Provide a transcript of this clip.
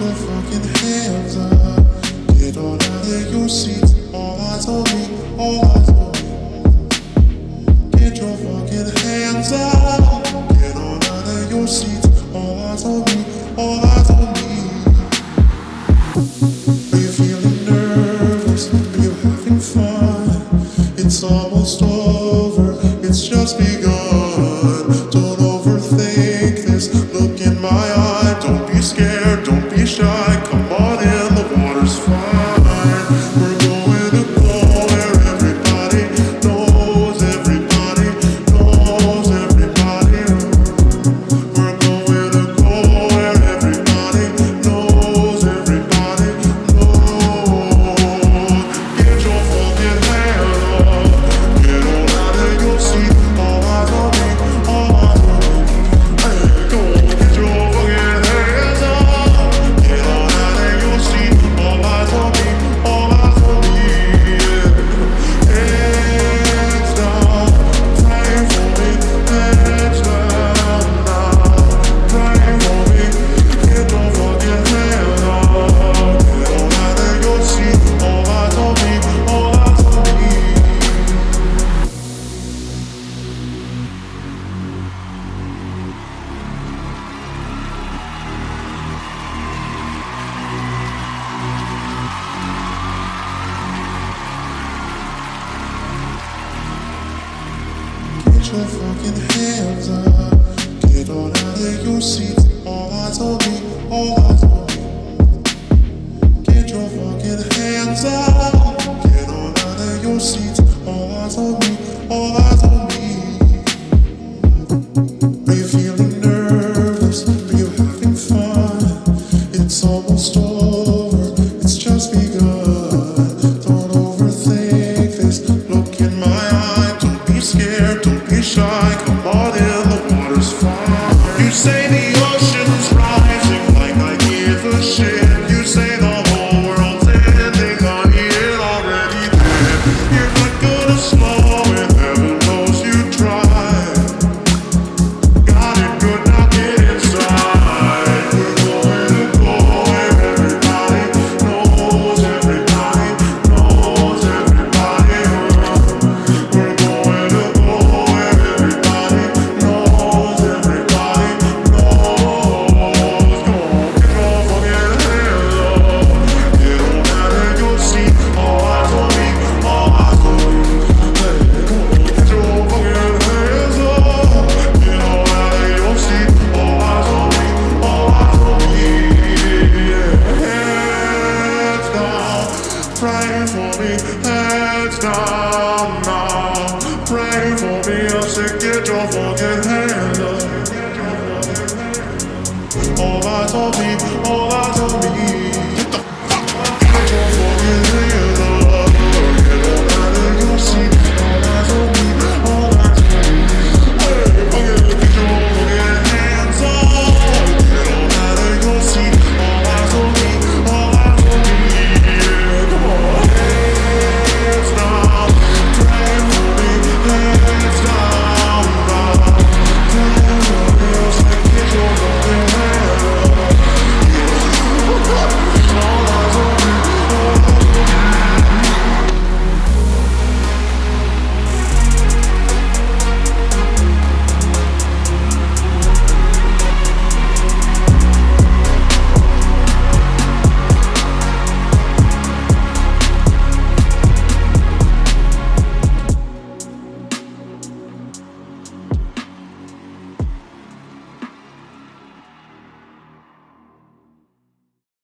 your fucking hands up. Get on out of your seats. All eyes on me. All eyes on me. Get your your fucking hands up. Get on out of your seats. All eyes on me. All eyes on me. Get your fucking hands up. Get on out of your seats. All eyes on me. All eyes on me. Are you feeling nervous? Are you having fun? It's almost over. to be shy, come on.